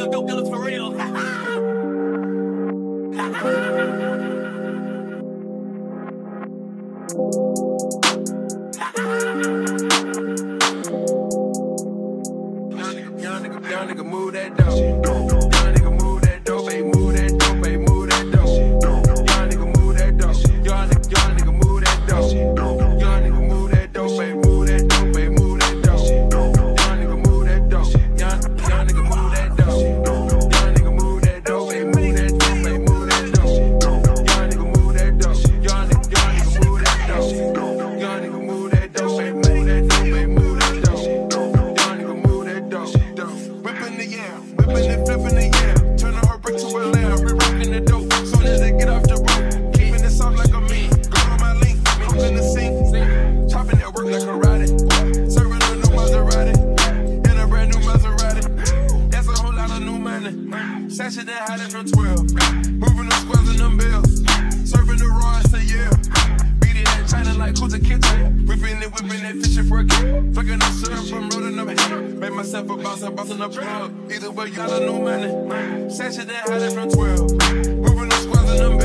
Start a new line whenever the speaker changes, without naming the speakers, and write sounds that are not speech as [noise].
real dope dealers for real. [laughs]
Young nigga, young nigga, move that dope. Whipping the yam, whipping and flipping the yam. Turn the heartbreak to a lamb, we rocking the dope. Soon as they get off the road, keeping it soft like a mean. Go on my link, me in the sink. Chopping that work like a karate. Serving a new Maserati, in a brand new Maserati. That's a whole lot of new money. Sashing that hot from 12. Moving the squares Whipping it, it, fishing for a kick. Fucking the syrup from rolling up hair. Made myself a boss, I'm bossing the plug. Either way, you got a new money. Sashing that hot from 12. Moving the squares and bills.